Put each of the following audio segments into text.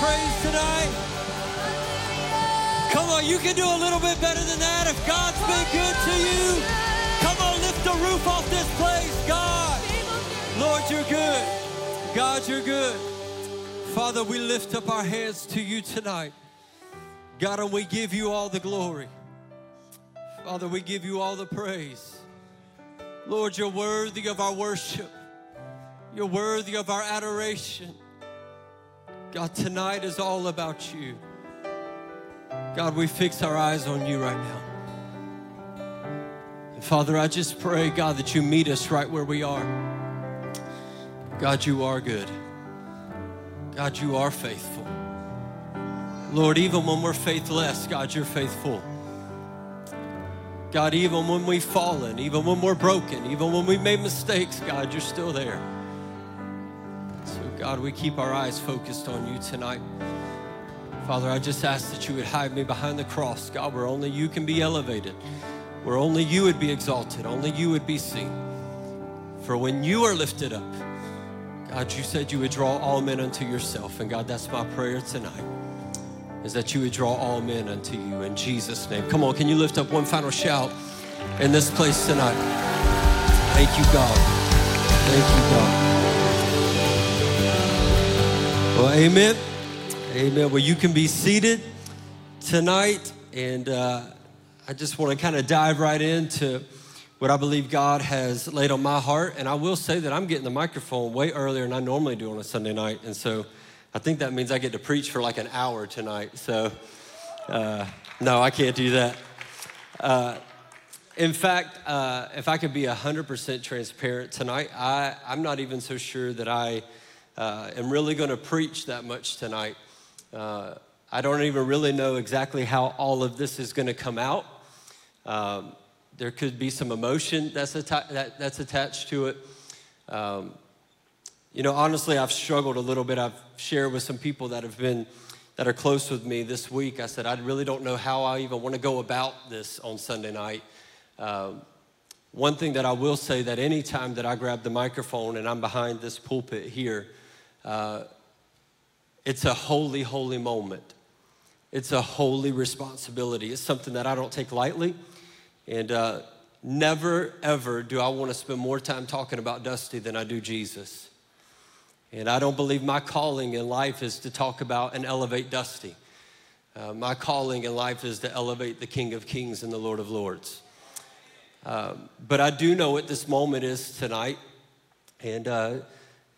praise tonight? Come on, you can do a little bit better than that if God's been good to you. Come on, lift the roof off this place, God. Lord, you're good. God, you're good. Father, we lift up our hands to you tonight. God, and we give you all the glory. Father, we give you all the praise. Lord, you're worthy of our worship. You're worthy of our adoration. God, tonight is all about you. God, we fix our eyes on you right now. And Father, I just pray, God, that you meet us right where we are. God, you are good. God, you are faithful. Lord, even when we're faithless, God, you're faithful. God, even when we've fallen, even when we're broken, even when we've made mistakes, God, you're still there. God, we keep our eyes focused on you tonight. Father, I just ask that you would hide me behind the cross, God, where only you can be elevated, where only you would be exalted, only you would be seen. For when you are lifted up, God, you said you would draw all men unto yourself. And God, that's my prayer tonight, is that you would draw all men unto you in Jesus' name. Come on, can you lift up one final shout in this place tonight? Thank you, God. Thank you, God. Amen. Amen. Well, you can be seated tonight. And uh, I just want to kind of dive right into what I believe God has laid on my heart. And I will say that I'm getting the microphone way earlier than I normally do on a Sunday night. And so I think that means I get to preach for like an hour tonight. So uh, no, I can't do that. Uh, in fact, uh, if I could be 100% transparent tonight, I, I'm not even so sure that I uh, am really going to preach that much tonight. Uh, I don't even really know exactly how all of this is going to come out. Um, there could be some emotion that's, that, that's attached to it. Um, you know, honestly, I've struggled a little bit. I've shared with some people that have been, that are close with me this week. I said, I really don't know how I even want to go about this on Sunday night. Um, one thing that I will say that anytime that I grab the microphone and I'm behind this pulpit here, uh, it's a holy, holy moment. It's a holy responsibility. It's something that I don't take lightly. And uh, never, ever do I want to spend more time talking about Dusty than I do Jesus. And I don't believe my calling in life is to talk about and elevate Dusty. Uh, my calling in life is to elevate the King of Kings and the Lord of Lords. Um, but I do know what this moment is tonight. And uh,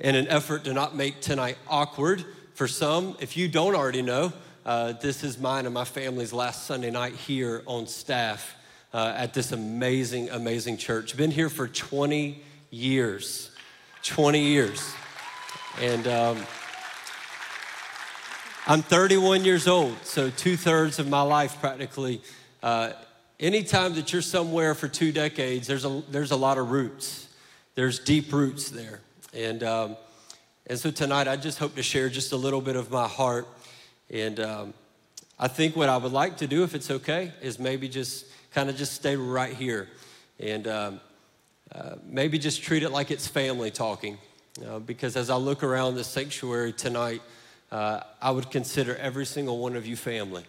in an effort to not make tonight awkward for some, if you don't already know, uh, this is mine and my family's last Sunday night here on staff uh, at this amazing, amazing church. Been here for 20 years. 20 years. And um, I'm 31 years old, so two thirds of my life practically. Uh, anytime that you're somewhere for two decades, there's a, there's a lot of roots. There's deep roots there. And, um, and so tonight, I just hope to share just a little bit of my heart. And um, I think what I would like to do, if it's okay, is maybe just kind of just stay right here and um, uh, maybe just treat it like it's family talking. Uh, because as I look around the sanctuary tonight, uh, I would consider every single one of you family.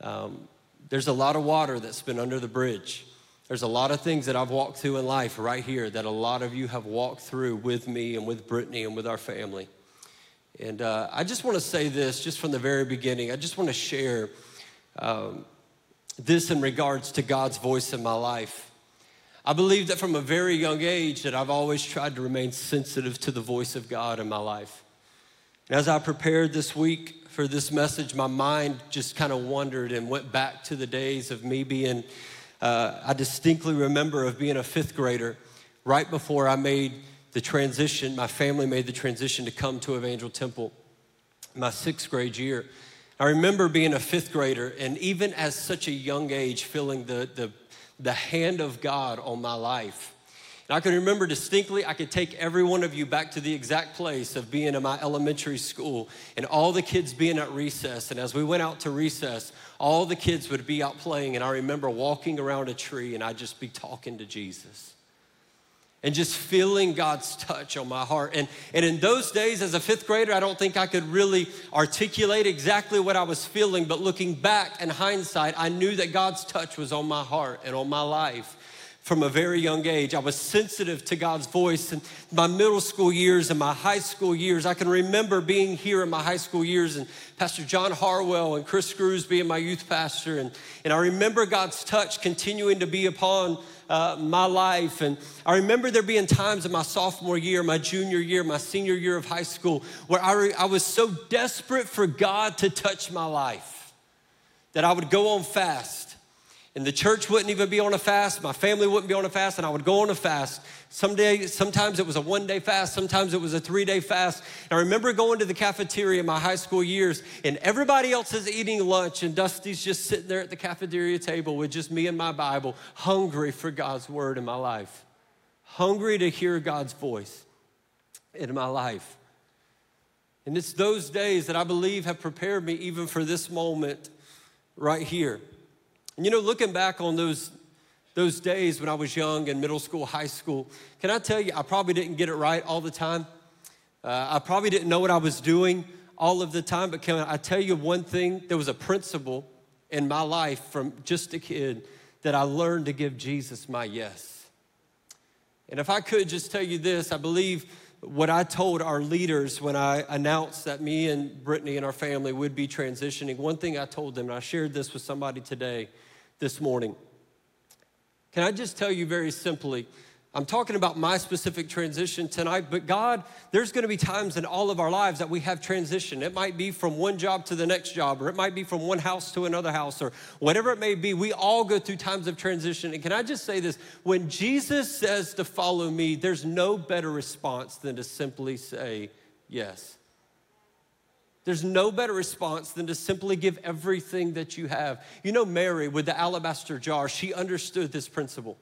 Um, there's a lot of water that's been under the bridge. There's a lot of things that I've walked through in life right here that a lot of you have walked through with me and with Brittany and with our family. And uh, I just want to say this just from the very beginning. I just want to share um, this in regards to God's voice in my life. I believe that from a very young age that I've always tried to remain sensitive to the voice of God in my life. And as I prepared this week for this message, my mind just kind of wandered and went back to the days of me being, uh, I distinctly remember of being a fifth grader right before I made the transition, my family made the transition to come to Evangel Temple, my sixth grade year. I remember being a fifth grader and even at such a young age feeling the, the, the hand of God on my life. And I can remember distinctly, I could take every one of you back to the exact place of being in my elementary school and all the kids being at recess. And as we went out to recess, all the kids would be out playing. And I remember walking around a tree and I'd just be talking to Jesus. and just feeling God's touch on my heart. And, and in those days, as a fifth grader, I don't think I could really articulate exactly what I was feeling, but looking back in hindsight, I knew that God's touch was on my heart and on my life from a very young age. I was sensitive to God's voice in my middle school years and my high school years. I can remember being here in my high school years and Pastor John Harwell and Chris Screws being my youth pastor. And, and I remember God's touch continuing to be upon uh, my life. And I remember there being times in my sophomore year, my junior year, my senior year of high school where I, re- I was so desperate for God to touch my life that I would go on fast and the church wouldn't even be on a fast. My family wouldn't be on a fast, and I would go on a fast. Some day, sometimes it was a one day fast, sometimes it was a three day fast. And I remember going to the cafeteria in my high school years, and everybody else is eating lunch, and Dusty's just sitting there at the cafeteria table with just me and my Bible, hungry for God's word in my life, hungry to hear God's voice in my life. And it's those days that I believe have prepared me even for this moment right here. And you know, looking back on those, those days when I was young in middle school, high school, can I tell you, I probably didn't get it right all the time. Uh, I probably didn't know what I was doing all of the time, but can I tell you one thing? There was a principle in my life from just a kid that I learned to give Jesus my yes. And if I could just tell you this, I believe what I told our leaders when I announced that me and Brittany and our family would be transitioning, one thing I told them, and I shared this with somebody today, this morning. Can I just tell you very simply? I'm talking about my specific transition tonight, but God, there's gonna be times in all of our lives that we have transition. It might be from one job to the next job, or it might be from one house to another house, or whatever it may be. We all go through times of transition. And can I just say this? When Jesus says to follow me, there's no better response than to simply say yes. There's no better response than to simply give everything that you have. You know, Mary with the alabaster jar, she understood this principle.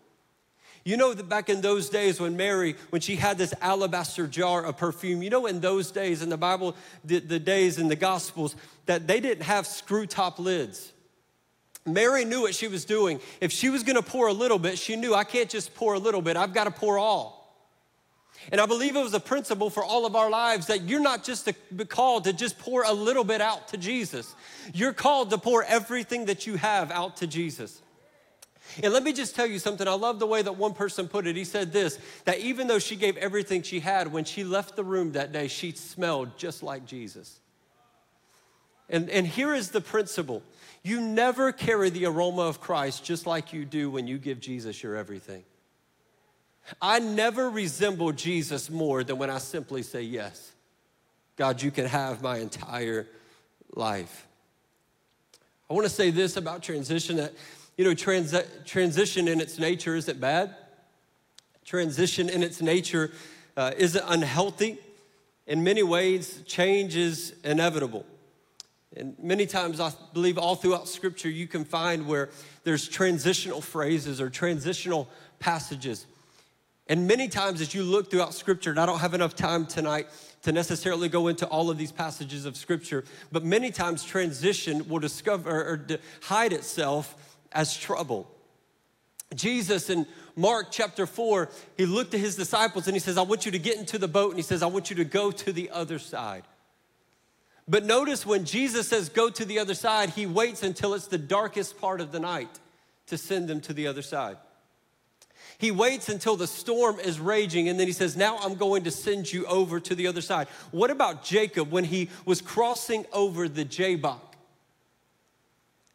You know that back in those days when Mary, when she had this alabaster jar of perfume, you know, in those days in the Bible, the, the days in the Gospels, that they didn't have screw top lids. Mary knew what she was doing. If she was gonna pour a little bit, she knew I can't just pour a little bit, I've gotta pour all. And I believe it was a principle for all of our lives that you're not just called to just pour a little bit out to Jesus. You're called to pour everything that you have out to Jesus. And let me just tell you something. I love the way that one person put it. He said this that even though she gave everything she had, when she left the room that day, she smelled just like Jesus. And, and here is the principle you never carry the aroma of Christ just like you do when you give Jesus your everything. I never resemble Jesus more than when I simply say, Yes, God, you can have my entire life. I want to say this about transition that, you know, trans- transition in its nature isn't bad. Transition in its nature uh, isn't unhealthy. In many ways, change is inevitable. And many times, I believe all throughout Scripture, you can find where there's transitional phrases or transitional passages. And many times, as you look throughout Scripture, and I don't have enough time tonight to necessarily go into all of these passages of Scripture, but many times transition will discover or hide itself as trouble. Jesus in Mark chapter 4, he looked at his disciples and he says, I want you to get into the boat, and he says, I want you to go to the other side. But notice when Jesus says, Go to the other side, he waits until it's the darkest part of the night to send them to the other side. He waits until the storm is raging and then he says, Now I'm going to send you over to the other side. What about Jacob when he was crossing over the Jabbok?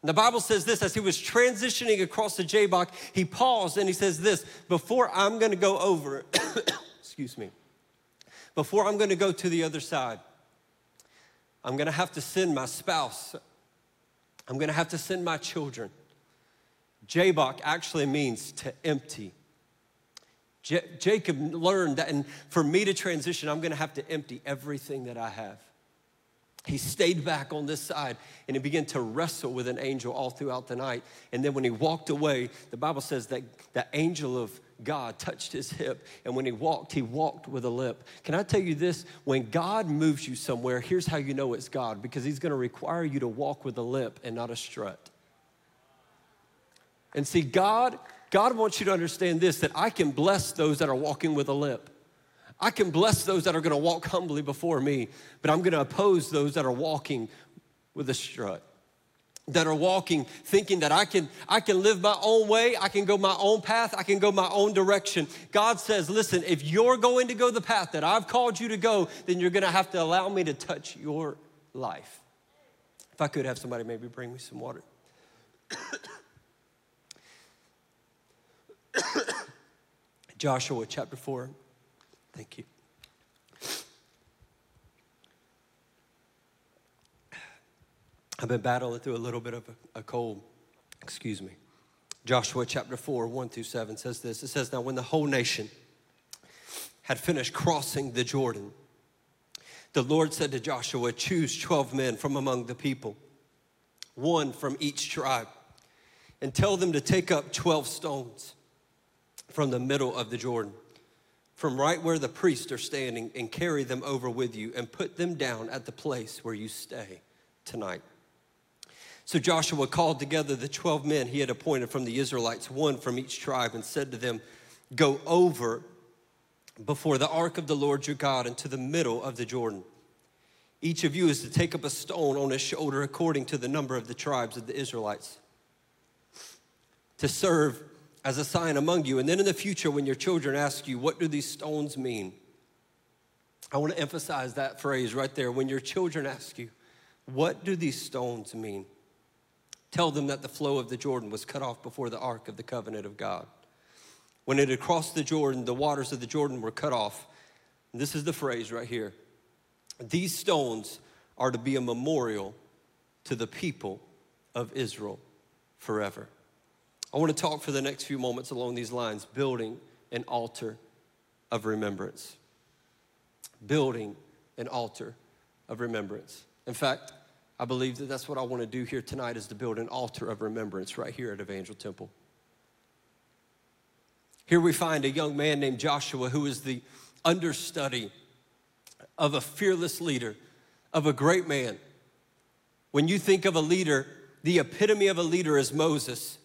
And the Bible says this as he was transitioning across the Jabbok, he paused and he says this Before I'm going to go over, excuse me, before I'm going to go to the other side, I'm going to have to send my spouse, I'm going to have to send my children. Jabbok actually means to empty. J- Jacob learned that, and for me to transition, I'm gonna have to empty everything that I have. He stayed back on this side and he began to wrestle with an angel all throughout the night. And then when he walked away, the Bible says that the angel of God touched his hip. And when he walked, he walked with a limp. Can I tell you this? When God moves you somewhere, here's how you know it's God because he's gonna require you to walk with a limp and not a strut. And see, God God wants you to understand this that I can bless those that are walking with a limp. I can bless those that are gonna walk humbly before me, but I'm gonna oppose those that are walking with a strut that are walking thinking that I can I can live my own way, I can go my own path, I can go my own direction. God says, "Listen, if you're going to go the path that I've called you to go, then you're going to have to allow me to touch your life." If I could have somebody maybe bring me some water. Joshua chapter 4. Thank you. I've been battling through a little bit of a, a cold. Excuse me. Joshua chapter 4, 1 through 7 says this. It says, Now when the whole nation had finished crossing the Jordan, the Lord said to Joshua, Choose 12 men from among the people, one from each tribe, and tell them to take up 12 stones from the middle of the Jordan, from right where the priests are standing, and carry them over with you, and put them down at the place where you stay tonight. So Joshua called together the 12 men he had appointed from the Israelites, one from each tribe, and said to them, Go over before the ark of the Lord your God into the middle of the Jordan. Each of you is to take up a stone on his shoulder according to the number of the tribes of the Israelites to serve as a sign among you. And then in the future, when your children ask you, What do these stones mean? I want to emphasize that phrase right there. When your children ask you, What do these stones mean? Tell them that the flow of the Jordan was cut off before the ark of the covenant of God. When it had crossed the Jordan, the waters of the Jordan were cut off. And this is the phrase right here. These stones are to be a memorial to the people of Israel forever. I want to talk for the next few moments along these lines building an altar of remembrance. Building an altar of remembrance. In fact, I believe that that's what I want to do here tonight is to build an altar of remembrance right here at Evangel Temple. Here we find a young man named Joshua who is the understudy of a fearless leader, of a great man. When you think of a leader, the epitome of a leader is Moses.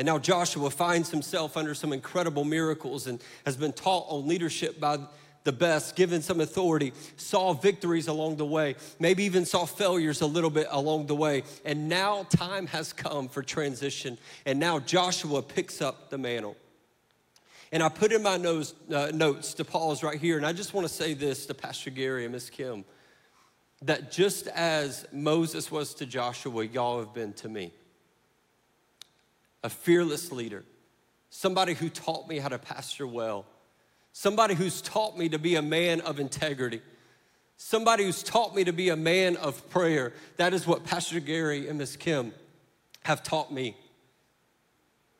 And now Joshua finds himself under some incredible miracles and has been taught on leadership by the best, given some authority, saw victories along the way, maybe even saw failures a little bit along the way. And now time has come for transition. And now Joshua picks up the mantle. And I put in my notes, uh, notes to pause right here, and I just want to say this to Pastor Gary and Miss Kim that just as Moses was to Joshua, y'all have been to me. A fearless leader, somebody who taught me how to pastor well somebody who's taught me to be a man of integrity, somebody who's taught me to be a man of prayer. That is what Pastor Gary and Miss Kim have taught me.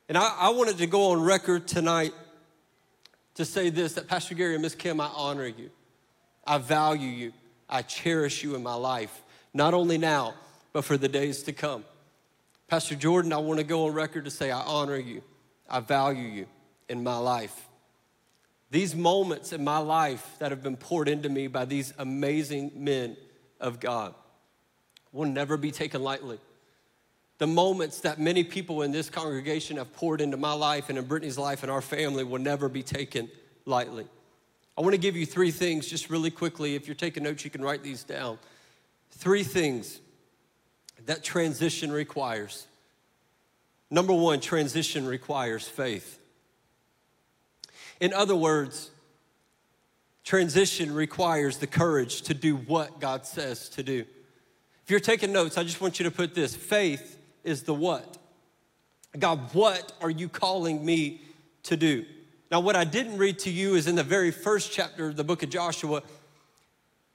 And I, I wanted to go on record tonight to say this that Pastor Gary and Miss Kim, I honor you. I value you. I cherish you in my life, not only now, but for the days to come. Pastor Jordan, I want to go on record to say I honor you. I value you in my life. These moments in my life that have been poured into me by these amazing men of God will never be taken lightly. The moments that many people in this congregation have poured into my life and in Brittany's life and our family will never be taken lightly. I want to give you three things just really quickly. If you're taking notes, you can write these down. Three things that transition requires. Number one, transition requires faith. In other words, transition requires the courage to do what God says to do. If you're taking notes, I just want you to put this faith is the what. God, what are you calling me to do? Now, what I didn't read to you is in the very first chapter of the book of Joshua,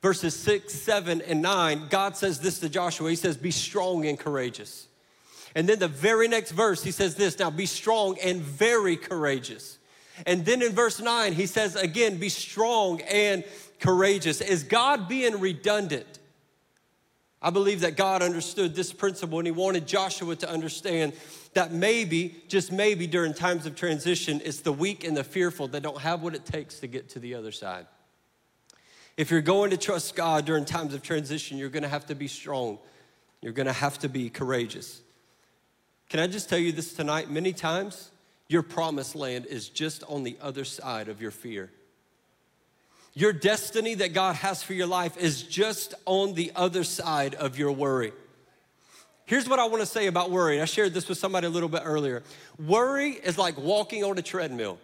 verses six, seven, and nine. God says this to Joshua He says, Be strong and courageous. And then the very next verse, He says this Now be strong and very courageous. And then in verse 9, he says again, be strong and courageous. Is God being redundant? I believe that God understood this principle and he wanted Joshua to understand that maybe, just maybe during times of transition, it's the weak and the fearful that don't have what it takes to get to the other side. If you're going to trust God during times of transition, you're gonna have to be strong. You're gonna have to be courageous. Can I just tell you this tonight? Many times, your promised land is just on the other side of your fear. Your destiny that God has for your life is just on the other side of your worry. Here's what I want to say about worry. I shared this with somebody a little bit earlier. Worry is like walking on a treadmill.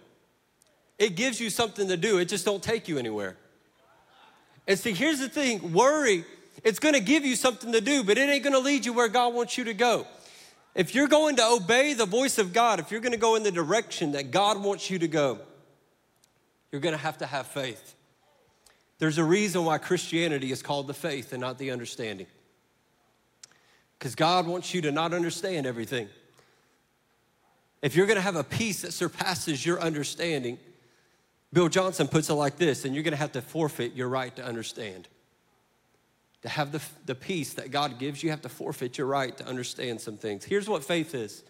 It gives you something to do, it just don't take you anywhere. And see, here's the thing, worry, it's to give you something to do, but it ain't to lead you where God wants you to go. If you're going to obey the voice of God, if you're to go in the direction that God wants you to go, you're to have to have faith. There's a reason why Christianity is called the faith and not the understanding. Because God wants you to not understand everything. If you're gonna have a peace that surpasses your understanding, Bill Johnson puts it like this, and you're gonna have to forfeit your right to understand. To have the, the peace that God gives, you have to forfeit your right to understand some things. Here's what faith is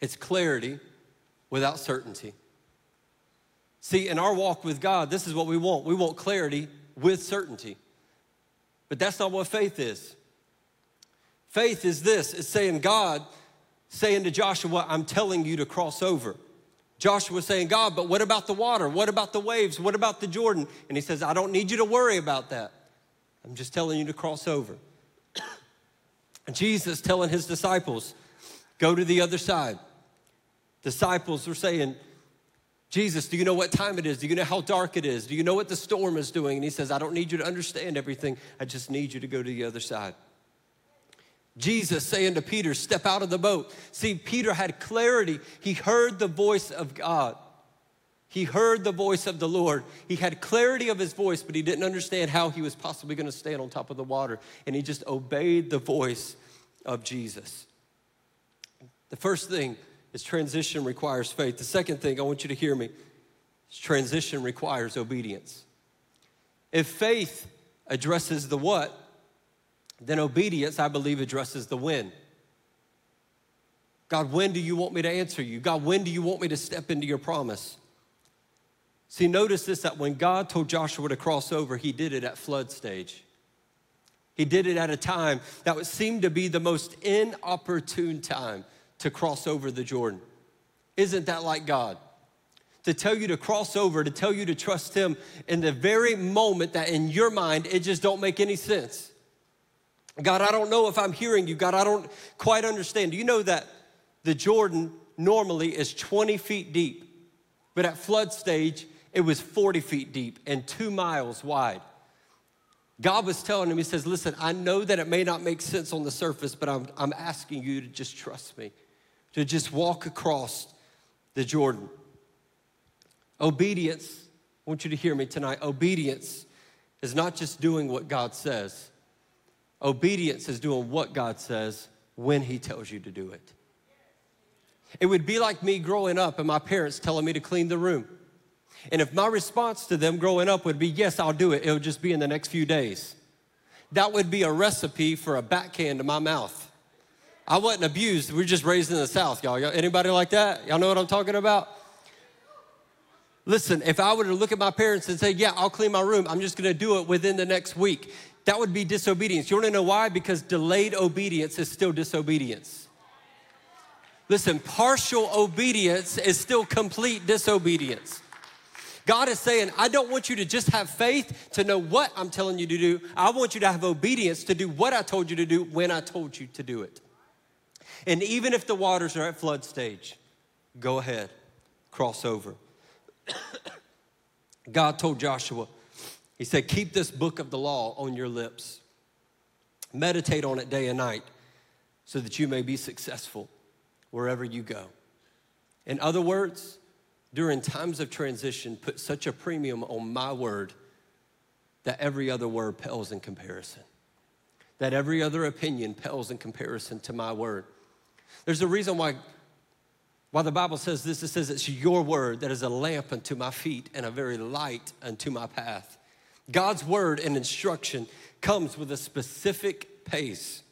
it's clarity without certainty. See, in our walk with God, this is what we want. We want clarity with certainty. But that's not what faith is. Faith is this it's saying, God, saying to Joshua, I'm telling you to cross over. Joshua was saying, God, but what about the water? What about the waves? What about the Jordan? And he says, I don't need you to worry about that. I'm just telling you to cross over. Jesus telling his disciples, go to the other side. Disciples were saying, Jesus, do you know what time it is? Do you know how dark it is? Do you know what the storm is doing? And he says, I don't need you to understand everything. I just need you to go to the other side. Jesus saying to Peter, Step out of the boat. See, Peter had clarity. He heard the voice of God. He heard the voice of the Lord. He had clarity of his voice, but he didn't understand how he was possibly going to stand on top of the water. And he just obeyed the voice of Jesus. The first thing is transition requires faith. The second thing, I want you to hear me, is transition requires obedience. If faith addresses the what, then obedience, I believe, addresses the when. God, when do you want me to answer you? God, when do you want me to step into your promise? See, notice this that when God told Joshua to cross over, he did it at flood stage. He did it at a time that would seem to be the most inopportune time to cross over the Jordan. Isn't that like God? To tell you to cross over, to tell you to trust Him in the very moment that in your mind it just don't make any sense. God, I don't know if I'm hearing you. God, I don't quite understand. Do you know that the Jordan normally is 20 feet deep, but at flood stage, it was 40 feet deep and two miles wide. God was telling him, He says, Listen, I know that it may not make sense on the surface, but I'm, I'm asking you to just trust me, to just walk across the Jordan. Obedience, I want you to hear me tonight. Obedience is not just doing what God says, Obedience is doing what God says when He tells you to do it. It would be like me growing up and my parents telling me to clean the room. And if my response to them growing up would be, Yes, I'll do it, it would just be in the next few days. That would be a recipe for a backhand to my mouth. I wasn't abused. We are just raised in the South, y'all. Anybody like that? Y'all know what I'm talking about? Listen, if I were to look at my parents and say, Yeah, I'll clean my room, I'm just gonna do it within the next week. That would be disobedience. You wanna know why? Because delayed obedience is still disobedience. Listen, partial obedience is still complete disobedience. God is saying, I don't want you to just have faith to know what I'm telling you to do. I want you to have obedience to do what I told you to do when I told you to do it. And even if the waters are at flood stage, go ahead, cross over. God told Joshua, he said, Keep this book of the law on your lips. Meditate on it day and night so that you may be successful wherever you go. In other words, during times of transition, put such a premium on my word that every other word pales in comparison, that every other opinion pales in comparison to my word. There's a reason why, why the Bible says this it says, It's your word that is a lamp unto my feet and a very light unto my path. God's word and instruction comes with a specific pace.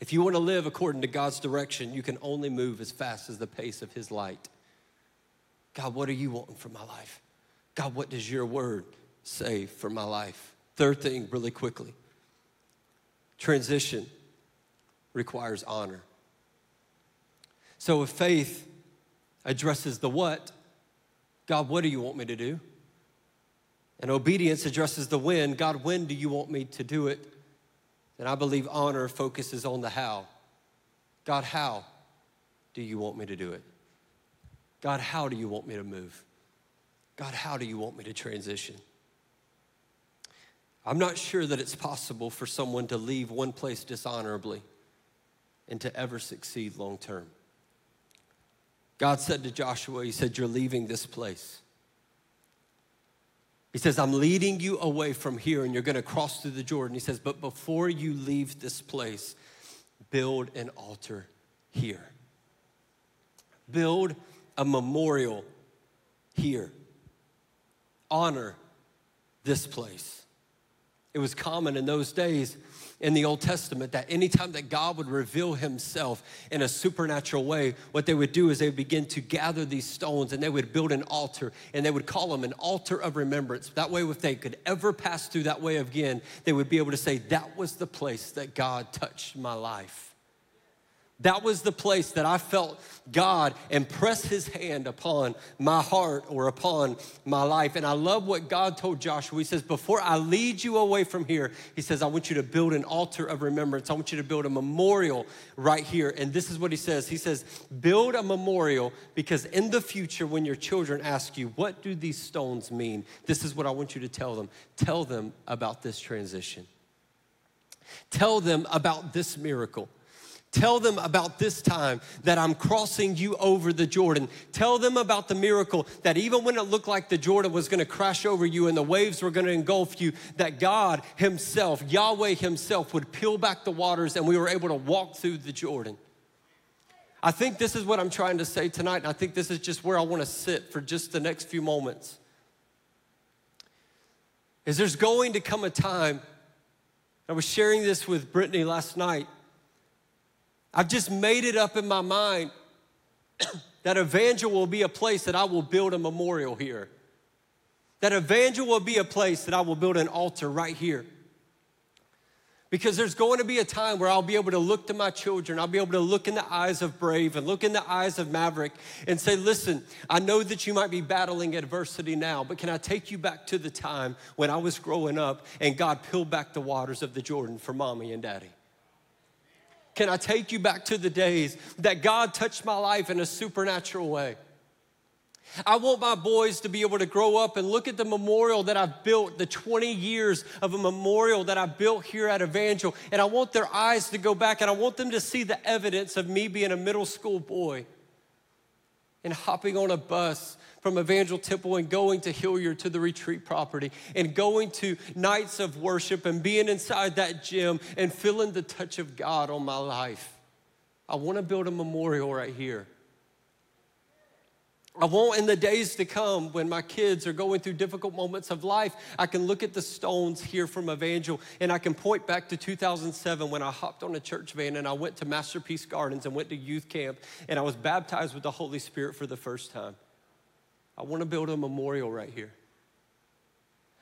If you want to live according to God's direction, you can only move as fast as the pace of His light. God, what are you wanting for my life? God, what does your word say for my life? Third thing, really quickly transition requires honor. So if faith addresses the what, God, what do you want me to do? And obedience addresses the when, God, when do you want me to do it? And I believe honor focuses on the how. God, how do you want me to do it? God, how do you want me to move? God, how do you want me to transition? I'm not sure that it's possible for someone to leave one place dishonorably and to ever succeed long term. God said to Joshua, He said, You're leaving this place. He says, I'm leading you away from here and you're going to cross through the Jordan. He says, But before you leave this place, build an altar here. Build a memorial here. Honor this place. It was common in those days in the Old Testament that anytime that God would reveal himself in a supernatural way, what they would do is they would begin to gather these stones and they would build an altar and they would call them an altar of remembrance. That way, if they could ever pass through that way again, they would be able to say, That was the place that God touched my life. That was the place that I felt God impress his hand upon my heart or upon my life. And I love what God told Joshua. He says, Before I lead you away from here, he says, I want you to build an altar of remembrance. I want you to build a memorial right here. And this is what he says He says, Build a memorial because in the future, when your children ask you, What do these stones mean? This is what I want you to tell them. Tell them about this transition, tell them about this miracle. Tell them about this time that I'm crossing you over the Jordan. Tell them about the miracle that even when it looked like the Jordan was going to crash over you and the waves were going to engulf you, that God Himself, Yahweh Himself, would peel back the waters and we were able to walk through the Jordan. I think this is what I'm trying to say tonight, and I think this is just where I want to sit for just the next few moments. Is there's going to come a time, I was sharing this with Brittany last night I've just made it up in my mind that Evangel will be a place that I will build a memorial here. That Evangel will be a place that I will build an altar right here. Because there's going to be a time where I'll be able to look to my children, I'll be able to look in the eyes of Brave and look in the eyes of Maverick and say, Listen, I know that you might be battling adversity now, but can I take you back to the time when I was growing up and God peeled back the waters of the Jordan for mommy and daddy? Can I take you back to the days that God touched my life in a supernatural way? I want my boys to be able to grow up and look at the memorial that I've built, the 20 years of a memorial that I built here at Evangel, and I want their eyes to go back and I want them to see the evidence of me being a middle school boy and hopping on a bus from Evangel Temple and going to Hilliard to the retreat property and going to nights of worship and being inside that gym and feeling the touch of God on my life. I want to build a memorial right here. I want in the days to come when my kids are going through difficult moments of life, I can look at the stones here from Evangel and I can point back to 2007 when I hopped on a church van and I went to Masterpiece Gardens and went to youth camp and I was baptized with the Holy Spirit for the first time. I want to build a memorial right here.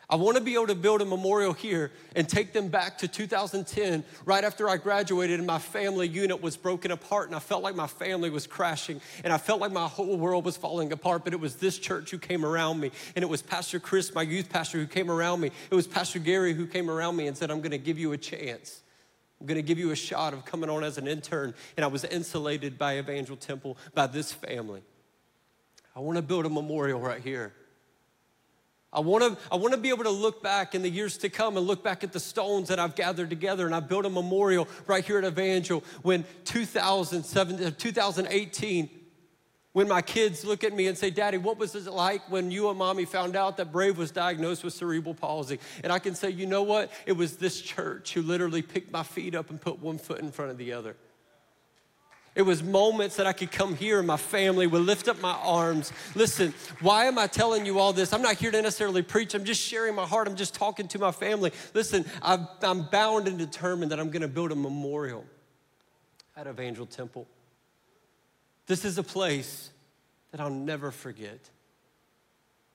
I want to be able to build a memorial here and take them back to 2010, right after I graduated and my family unit was broken apart and I felt like my family was crashing and I felt like my whole world was falling apart. But it was this church who came around me and it was Pastor Chris, my youth pastor, who came around me. It was Pastor Gary who came around me and said, I'm going to give you a chance. I'm going to give you a shot of coming on as an intern. And I was insulated by Evangel Temple, by this family. I want to build a memorial right here. I want to I want to be able to look back in the years to come and look back at the stones that I've gathered together and I built a memorial right here at Evangel when 2007 uh, 2018 when my kids look at me and say, Daddy, what was it like when you and mommy found out that Brave was diagnosed with cerebral palsy? And I can say, you know what? It was this church who literally picked my feet up and put one foot in front of the other. It was moments that I could come here and my family would lift up my arms. Listen, why am I telling you all this? I'm not here to necessarily preach. I'm just sharing my heart. I'm just talking to my family. Listen, i am bound and determined that I'm going to build a memorial at Evangel Temple. This is a place that I'll never forget.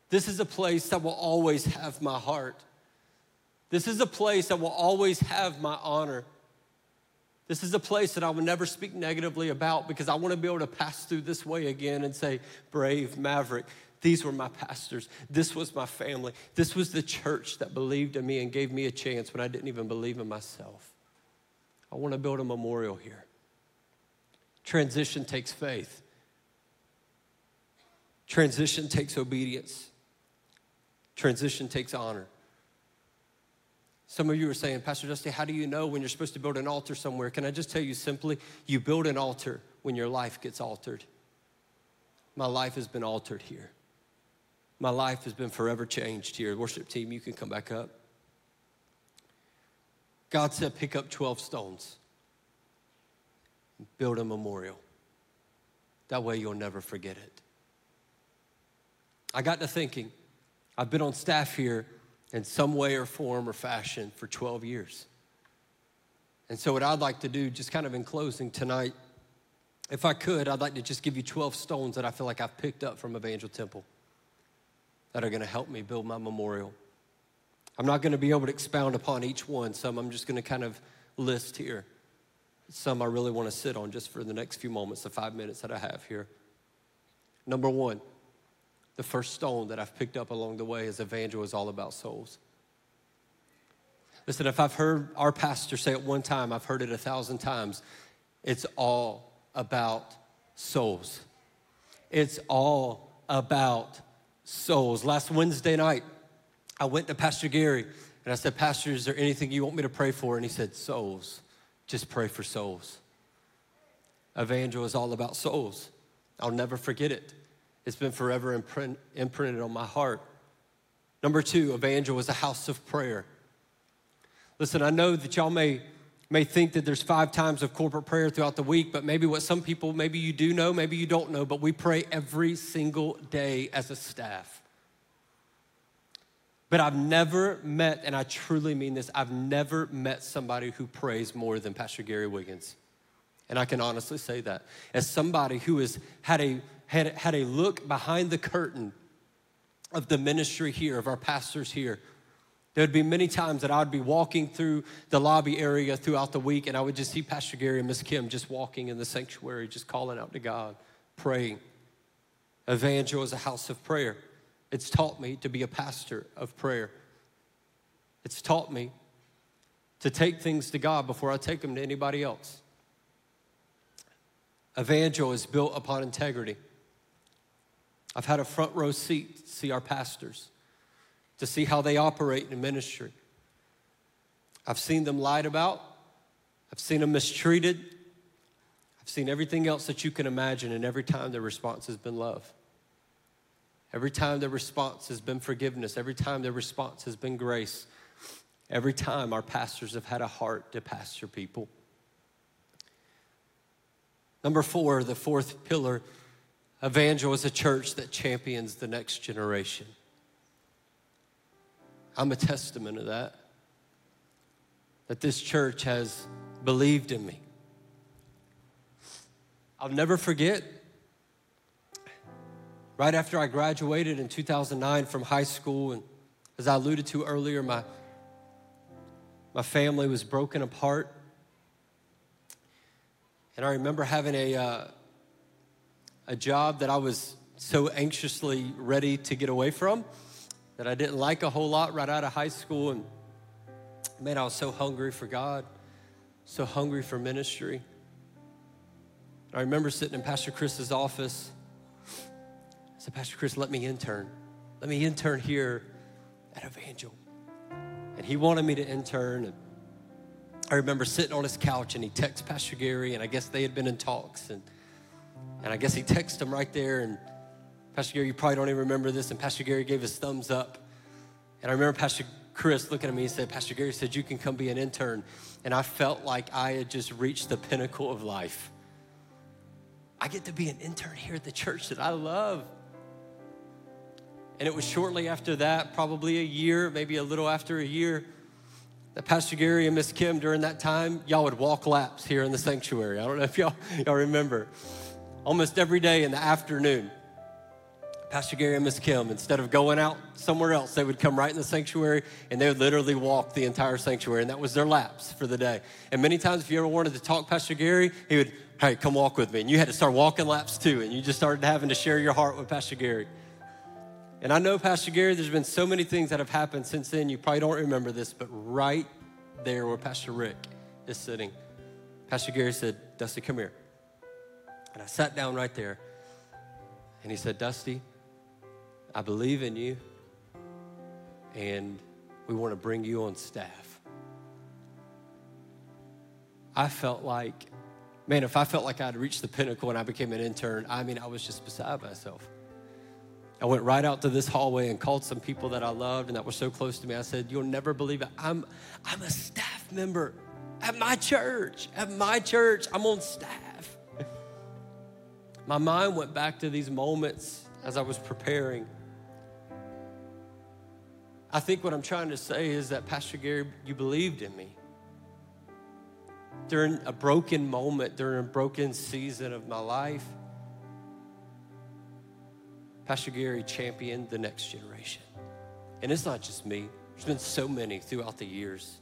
This is a place that will always have my heart. This is a place that will always have my honor. This is a place that I will never speak negatively about because I want to be able to pass through this way again and say, Brave, Maverick, these were my pastors. This was my family. This was the church that believed in me and gave me a chance when I didn't even believe in myself. I want to build a memorial here. Transition takes faith, transition takes obedience, transition takes honor. Some of you are saying, Pastor Dusty, how do you know when you're supposed to build an altar somewhere? Can I just tell you simply, you build an altar when your life gets altered. My life has been altered here. My life has been forever changed here. Worship team, you can come back up. God said, pick up 12 stones, build a memorial. That way you'll never forget it. I got to thinking, I've been on staff here in some way or form or fashion for 12 years. And so, what I'd like to do, just kind of in closing tonight, if I could, I'd like to just give you 12 stones that I feel like I've picked up from Evangel Temple that are going to help me build my memorial. I'm not going to be able to expound upon each one. Some I'm just going to kind of list here. Some I really want to sit on just for the next few moments, the five minutes that I have here. Number one, the first stone that I've picked up along the way is evangel is all about souls. Listen, if I've heard our pastor say it one time, I've heard it a thousand times. It's all about souls. It's all about souls. Last Wednesday night, I went to Pastor Gary and I said, Pastor, is there anything you want me to pray for? And he said, Souls. Just pray for souls. Evangel is all about souls. I'll never forget it. It's been forever imprint, imprinted on my heart. Number two, Evangel is a house of prayer. Listen, I know that y'all may, may think that there's five times of corporate prayer throughout the week, but maybe what some people, maybe you do know, maybe you don't know, but we pray every single day as a staff. But I've never met, and I truly mean this, I've never met somebody who prays more than Pastor Gary Wiggins. And I can honestly say that. As somebody who has had a had, had a look behind the curtain of the ministry here, of our pastors here. There would be many times that I would be walking through the lobby area throughout the week, and I would just see Pastor Gary and Miss Kim just walking in the sanctuary, just calling out to God, praying. Evangel is a house of prayer. It's taught me to be a pastor of prayer. It's taught me to take things to God before I take them to anybody else. Evangel is built upon integrity. I've had a front row seat to see our pastors, to see how they operate in ministry. I've seen them lied about, I've seen them mistreated, I've seen everything else that you can imagine, and every time their response has been love. Every time their response has been forgiveness, every time their response has been grace, every time our pastors have had a heart to pastor people. Number four, the fourth pillar Evangel is a church that champions the next generation. I'm a testament of that. That this church has believed in me. I'll never forget, right after I graduated in 2009 from high school, and as I alluded to earlier, my, my family was broken apart. And I remember having a, uh, a job that I was so anxiously ready to get away from that I didn't like a whole lot right out of high school. And man, I was so hungry for God, so hungry for ministry. I remember sitting in Pastor Chris's office. I said, Pastor Chris, let me intern. Let me intern here at Evangel. And he wanted me to intern. And I remember sitting on his couch and he texted Pastor Gary, and I guess they had been in talks. And and I guess he texted him right there. And Pastor Gary, you probably don't even remember this. And Pastor Gary gave his thumbs up. And I remember Pastor Chris looking at me and said, Pastor Gary said, You can come be an intern. And I felt like I had just reached the pinnacle of life. I get to be an intern here at the church that I love. And it was shortly after that, probably a year, maybe a little after a year, that Pastor Gary and Miss Kim during that time, y'all would walk laps here in the sanctuary. I don't know if y'all, y'all remember almost every day in the afternoon. Pastor Gary and Miss Kim, instead of going out somewhere else, they would come right in the sanctuary and they would literally walk the entire sanctuary. And that was their laps for the day. And many times, if you ever wanted to talk Pastor Gary, he would, hey, come walk with me. And you had to start walking laps too. And you just started having to share your heart with Pastor Gary. And I know, Pastor Gary, there's been so many things that have happened since then. You probably don't remember this, but right there where Pastor Rick is sitting, Pastor Gary said, Dusty, come here. And I sat down right there. And he said, Dusty, I believe in you, and we want to bring you on staff. I felt like, man, if I felt like I'd reached the pinnacle and I became an intern, I mean, I was just beside myself. I went right out to this hallway and called some people that I loved and that were so close to me. I said, You'll never believe it. I'm, I'm a staff member at my church. At my church, I'm on staff. My mind went back to these moments as I was preparing. I think what I'm trying to say is that, Pastor Gary, you believed in me. During a broken moment, during a broken season of my life, Pastor Gary championed the next generation. And it's not just me, there's been so many throughout the years.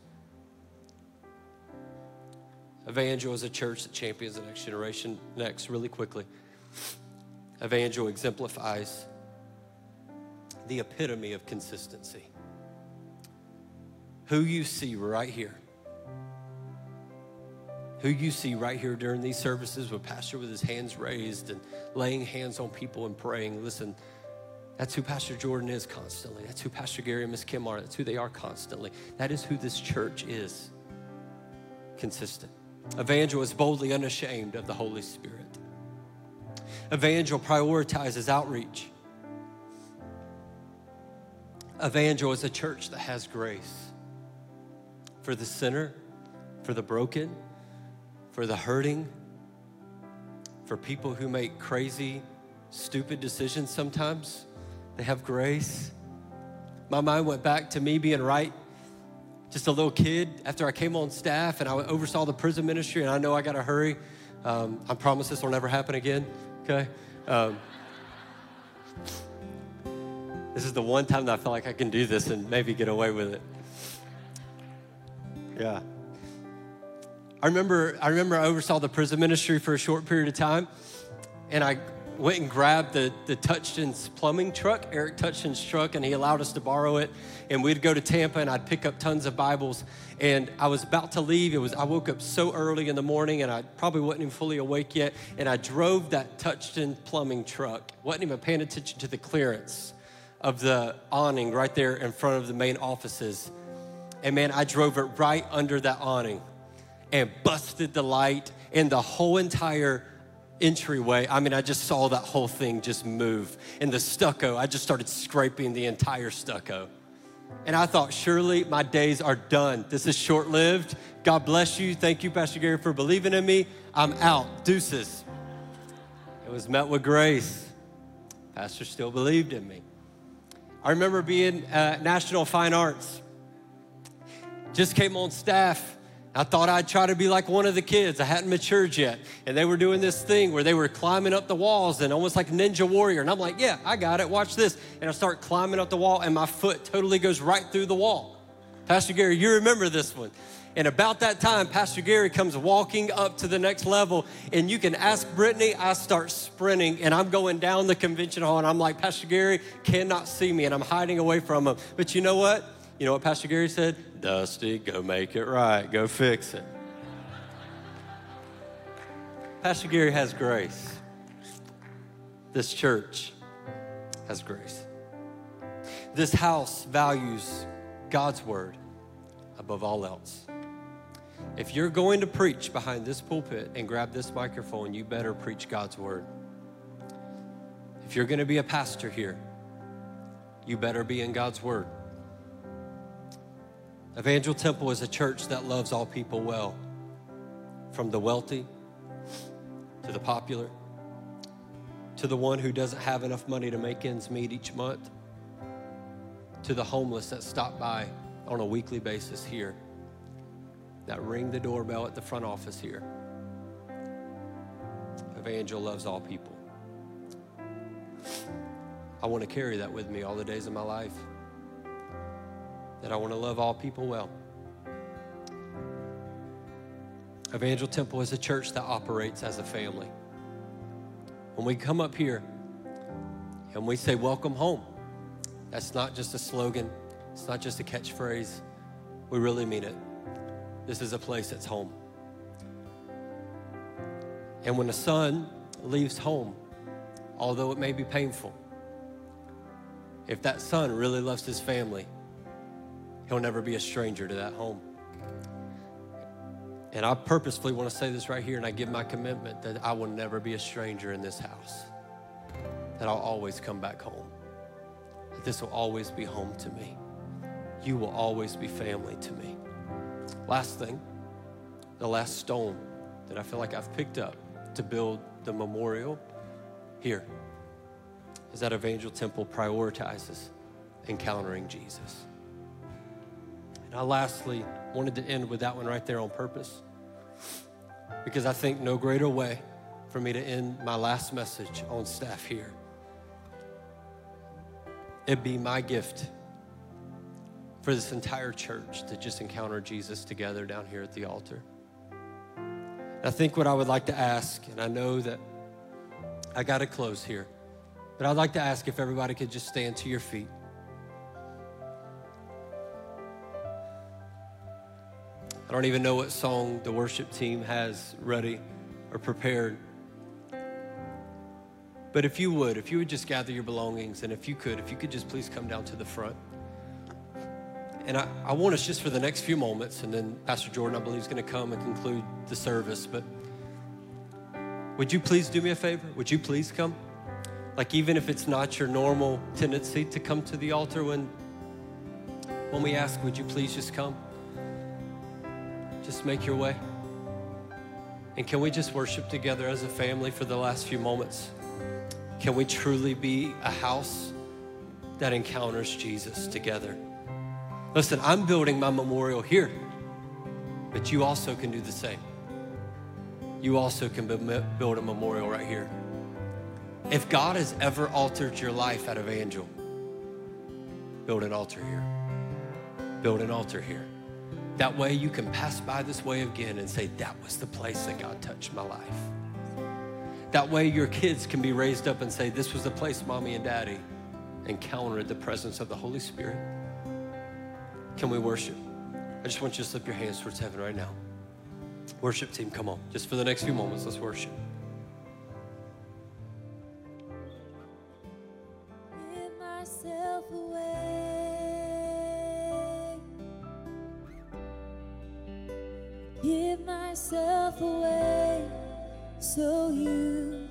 Evangel is a church that champions the next generation. Next, really quickly, Evangel exemplifies the epitome of consistency who you see right here, who you see right here during these services with Pastor with his hands raised and laying hands on people and praying. Listen, that's who Pastor Jordan is constantly. That's who Pastor Gary and Miss Kim are. That's who they are constantly. That is who this church is. Consistent. Evangel is boldly unashamed of the Holy Spirit. Evangel prioritizes outreach. Evangel is a church that has grace for the sinner, for the broken, for the hurting, for people who make crazy, stupid decisions sometimes. They have grace. My mind went back to me being right, just a little kid after I came on staff and I oversaw the prison ministry, and I know I got to hurry. Um, I promise this will never happen again, okay? Um, this is the one time that I feel like I can do this and maybe get away with it. Yeah. I remember, I remember I oversaw the prison ministry for a short period of time, and I went and grabbed the, the Touchton's plumbing truck, Eric Touchton's truck, and he allowed us to borrow it. And we'd go to Tampa, and I'd pick up tons of Bibles. And I was about to leave. It was I woke up so early in the morning, and I probably wasn't even fully awake yet. And I drove that Touchton plumbing truck. wasn't even paying attention to the clearance of the awning right there in front of the main offices. And man, I drove it right under that awning and busted the light and the whole entire entryway. I mean, I just saw that whole thing just move. And the stucco, I just started scraping the entire stucco. And I thought, surely my days are done. This is short lived. God bless you. Thank you, Pastor Gary, for believing in me. I'm out. Deuces. It was met with grace. Pastor still believed in me. I remember being at National Fine Arts just came on staff. I thought I'd try to be like one of the kids. I hadn't matured yet. And they were doing this thing where they were climbing up the walls and almost like Ninja Warrior. And I'm like, yeah, I got it. Watch this. And I start climbing up the wall, and my foot totally goes right through the wall. Pastor Gary, you remember this one. And about that time, Pastor Gary comes walking up to the next level. And you can ask Brittany, I start sprinting and I'm going down the convention hall. And I'm like, Pastor Gary cannot see me and I'm hiding away from him. But you know what? You know what Pastor Gary said? Dusty, go make it right, go fix it. Pastor Gary has grace. This church has grace. This house values God's word above all else. If you're going to preach behind this pulpit and grab this microphone, you better preach God's word. If you're going to be a pastor here, you better be in God's word. Evangel Temple is a church that loves all people well, from the wealthy to the popular to the one who doesn't have enough money to make ends meet each month to the homeless that stop by on a weekly basis here, that ring the doorbell at the front office here. Evangel loves all people. I want to carry that with me all the days of my life. That I want to love all people well. Evangel Temple is a church that operates as a family. When we come up here and we say, Welcome home, that's not just a slogan, it's not just a catchphrase. We really mean it. This is a place that's home. And when a son leaves home, although it may be painful, if that son really loves his family, he'll never be a stranger to that home. And I purposefully want to say this right here, and I give my commitment that I will never be a stranger in this house, that I'll always come back home, that this will always be home to me. You will always be family to me. Last thing, the last stone that I feel like I've picked up to build the memorial here is that Evangel Temple prioritizes encountering Jesus. And I lastly wanted to end with that one right there on purpose because I think no greater way for me to end my last message on staff here. It'd be my gift for this entire church to just encounter Jesus together down here at the altar. I think what I would like to ask, and I know that I got to close here, but I'd like to ask if everybody could just stand to your feet. I don't even know what song the worship team has ready or prepared. But if you would, if you would just gather your belongings, and if you could, if you could just please come down to the front. And I, I want us just for the next few moments, and then Pastor Jordan, I believe, is going to come and conclude the service. But would you please do me a favor? Would you please come? Like, even if it's not your normal tendency to come to the altar when, when we ask, would you please just come? Just make your way. And can we just worship together as a family for the last few moments? Can we truly be a house that encounters Jesus together? Listen, I'm building my memorial here, but you also can do the same. You also can build a memorial right here. If God has ever altered your life at Evangel, build an altar here. Build an altar here. That way you can pass by this way again and say, that was the place that God touched my life. That way your kids can be raised up and say, this was the place mommy and daddy encountered the presence of the Holy Spirit. Can we worship? I just want you to slip your hands towards heaven right now. Worship team, come on. Just for the next few moments, let's worship. Give myself away so you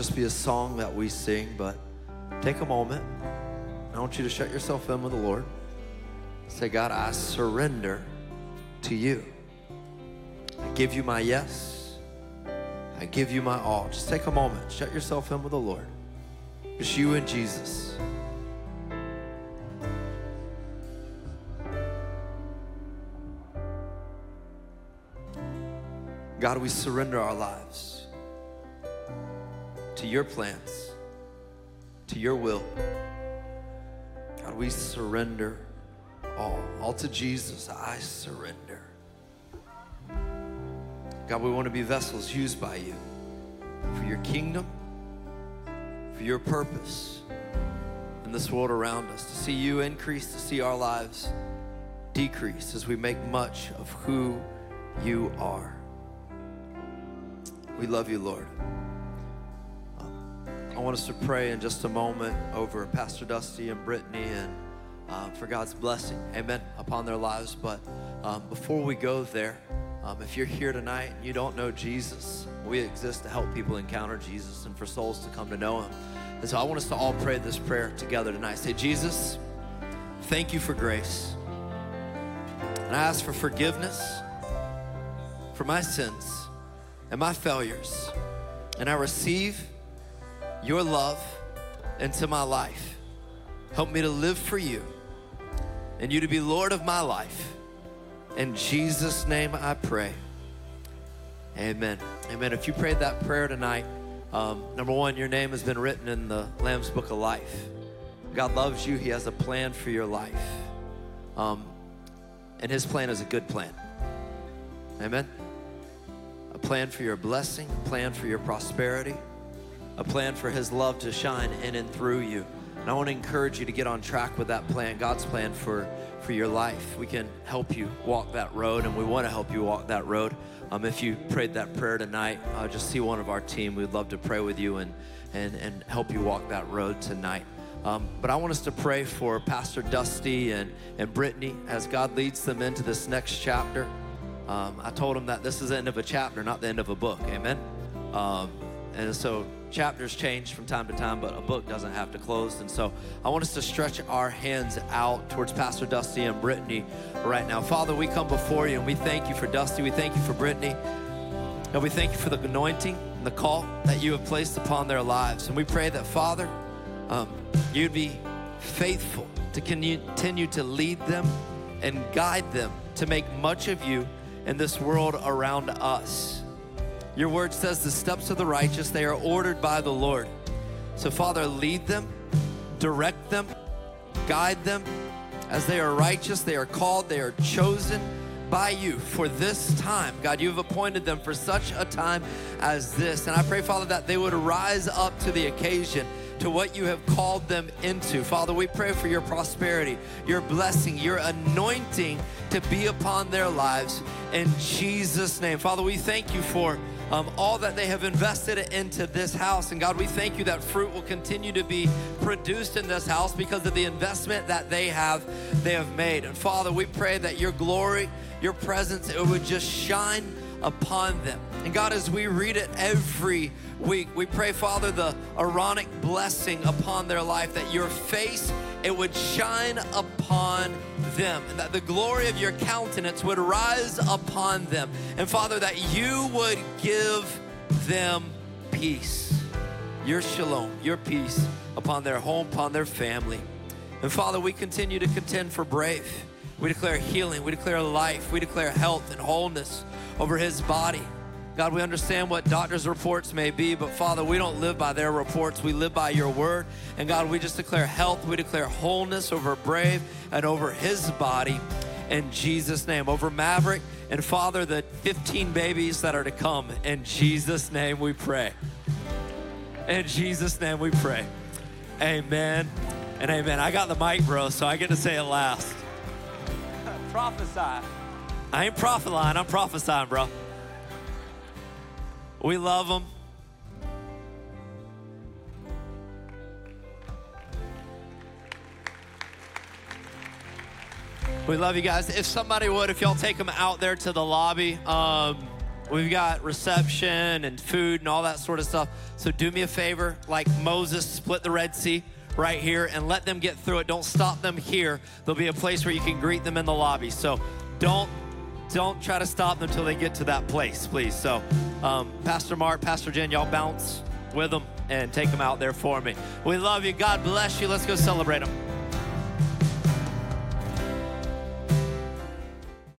just be a song that we sing, but take a moment. I want you to shut yourself in with the Lord. Say, God, I surrender to you. I give you my yes. I give you my all. Just take a moment. Shut yourself in with the Lord. It's you and Jesus. God, we surrender our lives to your plans, to your will. God, we surrender all, all to Jesus. I surrender. God, we want to be vessels used by you for your kingdom, for your purpose in this world around us, to see you increase, to see our lives decrease as we make much of who you are. We love you, Lord. I want us to pray in just a moment over Pastor Dusty and Brittany and uh, for God's blessing, amen, upon their lives. But um, before we go there, um, if you're here tonight and you don't know Jesus, we exist to help people encounter Jesus and for souls to come to know Him. And so I want us to all pray this prayer together tonight. Say, Jesus, thank you for grace. And I ask for forgiveness for my sins and my failures. And I receive your love into my life. Help me to live for you and you to be Lord of my life. In Jesus' name I pray. Amen. Amen. If you prayed that prayer tonight, um, number one, your name has been written in the Lamb's Book of Life. God loves you, He has a plan for your life. Um, and His plan is a good plan. Amen. A plan for your blessing, a plan for your prosperity, a plan for His love to shine in and through you. And I want to encourage you to get on track with that plan, God's plan for, for your life. We can help you walk that road, and we want to help you walk that road. Um, if you prayed that prayer tonight, uh, just see one of our team. We'd love to pray with you and, and, and help you walk that road tonight. Um, but I want us to pray for Pastor Dusty and, and Brittany as God leads them into this next chapter. Um, I told them that this is the end of a chapter, not the end of a book. Amen. Um, and so chapters change from time to time, but a book doesn't have to close. And so I want us to stretch our hands out towards Pastor Dusty and Brittany right now. Father, we come before you and we thank you for Dusty. We thank you for Brittany. And we thank you for the anointing and the call that you have placed upon their lives. And we pray that, Father, um, you'd be faithful to continue to lead them and guide them to make much of you in this world around us. Your word says the steps of the righteous, they are ordered by the Lord. So, Father, lead them, direct them, guide them. As they are righteous, they are called, they are chosen by you for this time. God, you've appointed them for such a time as this. And I pray, Father, that they would rise up to the occasion to what you have called them into. Father, we pray for your prosperity, your blessing, your anointing to be upon their lives in Jesus' name. Father, we thank you for um, all that they have invested into this house. And God, we thank you that fruit will continue to be produced in this house because of the investment that they have they have made. And Father, we pray that your glory, your presence, it would just shine upon them. And God, as we read it every week, we pray, Father, the Aaronic blessing upon their life, that your face, it would shine upon them, and that the glory of your countenance would rise upon them. And Father, that you would give them peace, your shalom, your peace upon their home, upon their family. And Father, we continue to contend for Brave. We declare healing, we declare life, we declare health and wholeness over his body. God, we understand what doctors' reports may be, but Father, we don't live by their reports. We live by your word. And God, we just declare health, we declare wholeness over Brave and over his body in Jesus' name. Over Maverick and Father, the 15 babies that are to come. In Jesus' name we pray. In Jesus' name we pray. Amen and amen. I got the mic, bro, so I get to say it last. Prophesy. I ain't prophesying, I'm prophesying, bro. We love them. We love you guys. If somebody would, if y'all take them out there to the lobby, um, we've got reception and food and all that sort of stuff. So do me a favor, like Moses split the Red Sea right here and let them get through it. Don't stop them here. There'll be a place where you can greet them in the lobby. So don't don't try to stop them until they get to that place, please. So, um, Pastor Mark, Pastor Jen, y'all bounce with them and take them out there for me. We love you. God bless you. Let's go celebrate them.